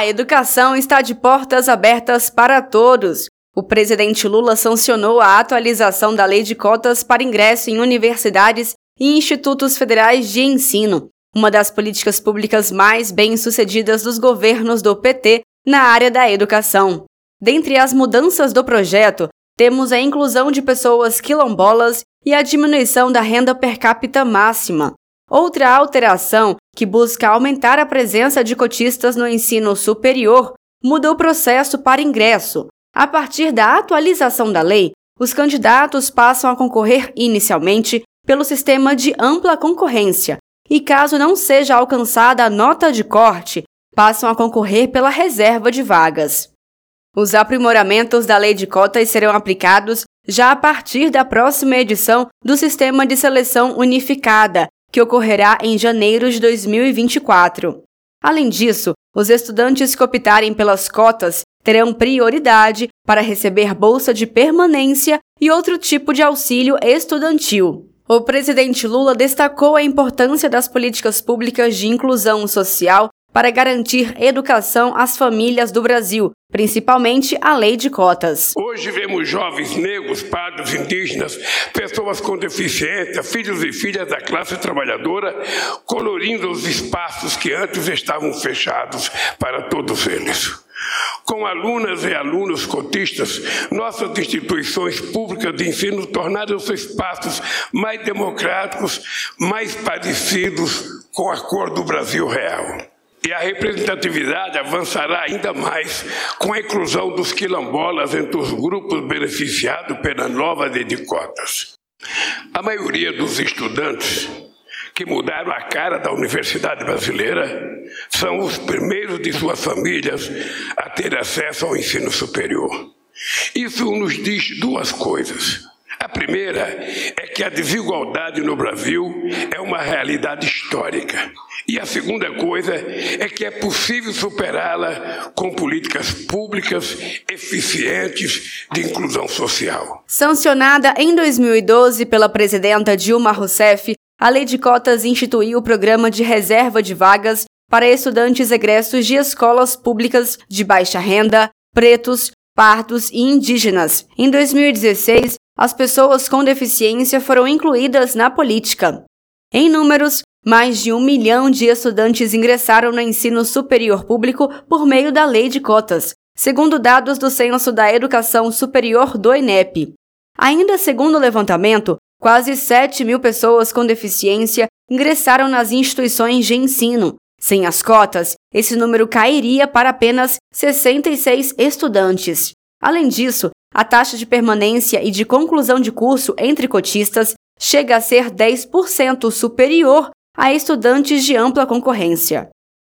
A educação está de portas abertas para todos. O presidente Lula sancionou a atualização da lei de cotas para ingresso em universidades e institutos federais de ensino, uma das políticas públicas mais bem-sucedidas dos governos do PT na área da educação. Dentre as mudanças do projeto, temos a inclusão de pessoas quilombolas e a diminuição da renda per capita máxima. Outra alteração, que busca aumentar a presença de cotistas no ensino superior, muda o processo para ingresso. A partir da atualização da lei, os candidatos passam a concorrer inicialmente pelo sistema de ampla concorrência e, caso não seja alcançada a nota de corte, passam a concorrer pela reserva de vagas. Os aprimoramentos da lei de cotas serão aplicados já a partir da próxima edição do Sistema de Seleção Unificada, que ocorrerá em janeiro de 2024. Além disso, os estudantes que optarem pelas cotas terão prioridade para receber bolsa de permanência e outro tipo de auxílio estudantil. O presidente Lula destacou a importância das políticas públicas de inclusão social para garantir educação às famílias do Brasil, principalmente a lei de cotas. Hoje vemos jovens negros, pardos, indígenas, pessoas com deficiência, filhos e filhas da classe trabalhadora, colorindo os espaços que antes estavam fechados para todos eles. Com alunas e alunos cotistas, nossas instituições públicas de ensino tornaram seus espaços mais democráticos, mais parecidos com a cor do Brasil real. E a representatividade avançará ainda mais com a inclusão dos quilombolas entre os grupos beneficiados pela nova lei de cotas. A maioria dos estudantes que mudaram a cara da universidade brasileira são os primeiros de suas famílias a ter acesso ao ensino superior. Isso nos diz duas coisas. Primeira é que a desigualdade no Brasil é uma realidade histórica. E a segunda coisa é que é possível superá-la com políticas públicas eficientes de inclusão social. Sancionada em 2012 pela presidenta Dilma Rousseff, a Lei de Cotas instituiu o programa de reserva de vagas para estudantes egressos de escolas públicas de baixa renda, pretos, pardos e indígenas. Em 2016, as pessoas com deficiência foram incluídas na política. Em números, mais de um milhão de estudantes ingressaram no ensino superior público por meio da lei de cotas, segundo dados do Censo da Educação Superior do INEP. Ainda segundo o levantamento, quase 7 mil pessoas com deficiência ingressaram nas instituições de ensino. Sem as cotas, esse número cairia para apenas 66 estudantes. Além disso, a taxa de permanência e de conclusão de curso entre cotistas chega a ser 10% superior a estudantes de ampla concorrência.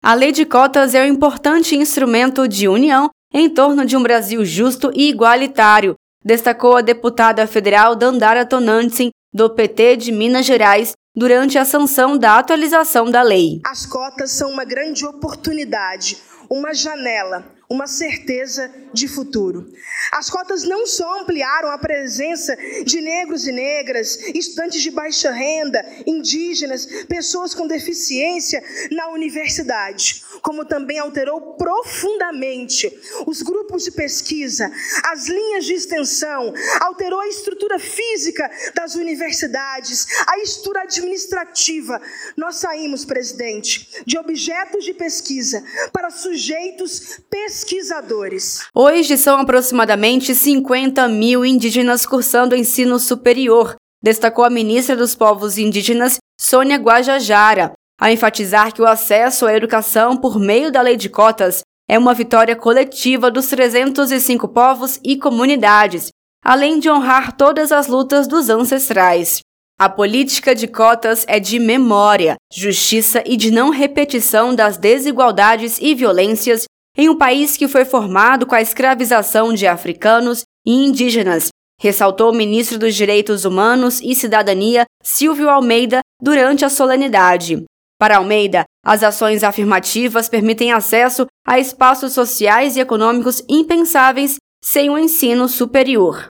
A lei de cotas é um importante instrumento de união em torno de um Brasil justo e igualitário, destacou a deputada federal Dandara Tonantzin, do PT de Minas Gerais, durante a sanção da atualização da lei. As cotas são uma grande oportunidade, uma janela uma certeza de futuro. As cotas não só ampliaram a presença de negros e negras, estudantes de baixa renda, indígenas, pessoas com deficiência na universidade, como também alterou profundamente os grupos de pesquisa, as linhas de extensão, alterou a estrutura física das universidades, a estrutura administrativa. Nós saímos, presidente, de objetos de pesquisa para sujeitos pesquisadores. Hoje são aproximadamente 50 mil indígenas cursando ensino superior, destacou a ministra dos Povos Indígenas, Sônia Guajajara, ao enfatizar que o acesso à educação por meio da lei de cotas é uma vitória coletiva dos 305 povos e comunidades, além de honrar todas as lutas dos ancestrais. A política de cotas é de memória, justiça e de não repetição das desigualdades e violências em um país que foi formado com a escravização de africanos e indígenas, ressaltou o ministro dos Direitos Humanos e Cidadania, Silvio Almeida, durante a solenidade. Para Almeida, as ações afirmativas permitem acesso a espaços sociais e econômicos impensáveis sem o ensino superior.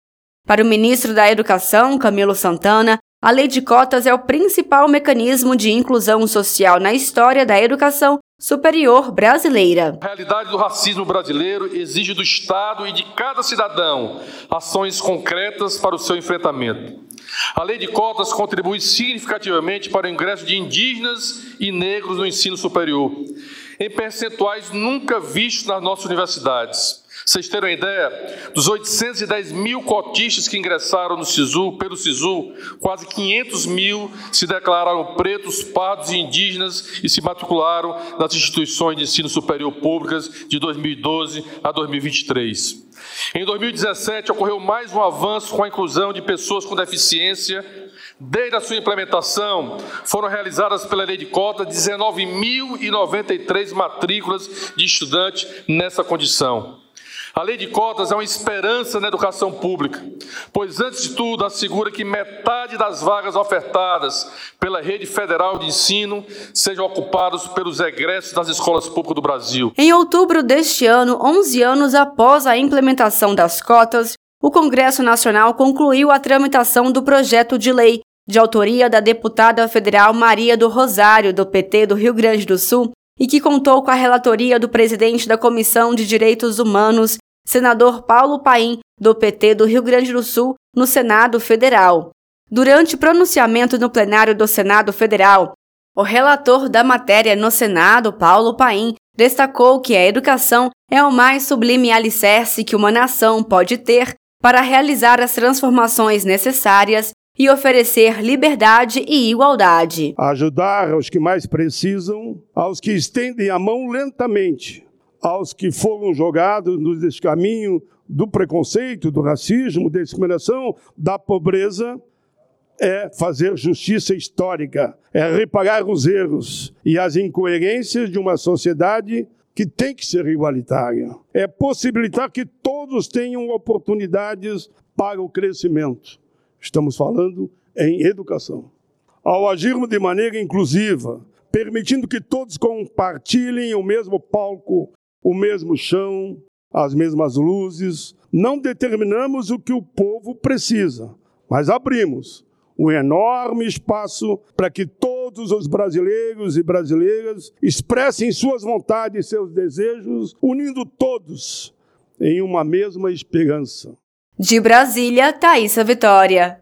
Para o ministro da Educação, Camilo Santana, a lei de cotas é o principal mecanismo de inclusão social na história da educação superior brasileira. A realidade do racismo brasileiro exige do Estado e de cada cidadão ações concretas para o seu enfrentamento. A lei de cotas contribui significativamente para o ingresso de indígenas e negros no ensino superior, em percentuais nunca vistos nas nossas universidades. Vocês terem uma ideia, dos 810 mil cotistas que ingressaram no SISU, pelo SISU, quase 500 mil se declararam pretos, pardos e indígenas e se matricularam nas instituições de ensino superior públicas de 2012 a 2023. Em 2017, ocorreu mais um avanço com a inclusão de pessoas com deficiência. Desde a sua implementação, foram realizadas pela lei de cota 19.093 matrículas de estudantes nessa condição. A lei de cotas é uma esperança na educação pública, pois, antes de tudo, assegura que metade das vagas ofertadas pela rede federal de ensino sejam ocupadas pelos egressos das escolas públicas do Brasil. Em outubro deste ano, 11 anos após a implementação das cotas, o Congresso Nacional concluiu a tramitação do projeto de lei, de autoria da deputada federal Maria do Rosário, do PT do Rio Grande do Sul, e que contou com a relatoria do presidente da Comissão de Direitos Humanos, senador Paulo Paim, do PT do Rio Grande do Sul, no Senado Federal. Durante pronunciamento no plenário do Senado Federal, o relator da matéria no Senado, Paulo Paim, destacou que a educação é o mais sublime alicerce que uma nação pode ter para realizar as transformações necessárias e oferecer liberdade e igualdade. Ajudar aos que mais precisam, aos que estendem a mão lentamente, aos que foram jogados no descaminho do preconceito, do racismo, da discriminação, da pobreza, é fazer justiça histórica, é reparar os erros e as incoerências de uma sociedade que tem que ser igualitária. É possibilitar que todos tenham oportunidades para o crescimento. Estamos falando em educação. Ao agirmos de maneira inclusiva, permitindo que todos compartilhem o mesmo palco o mesmo chão, as mesmas luzes. Não determinamos o que o povo precisa, mas abrimos um enorme espaço para que todos os brasileiros e brasileiras expressem suas vontades e seus desejos, unindo todos em uma mesma esperança. De Brasília, Thaisa Vitória.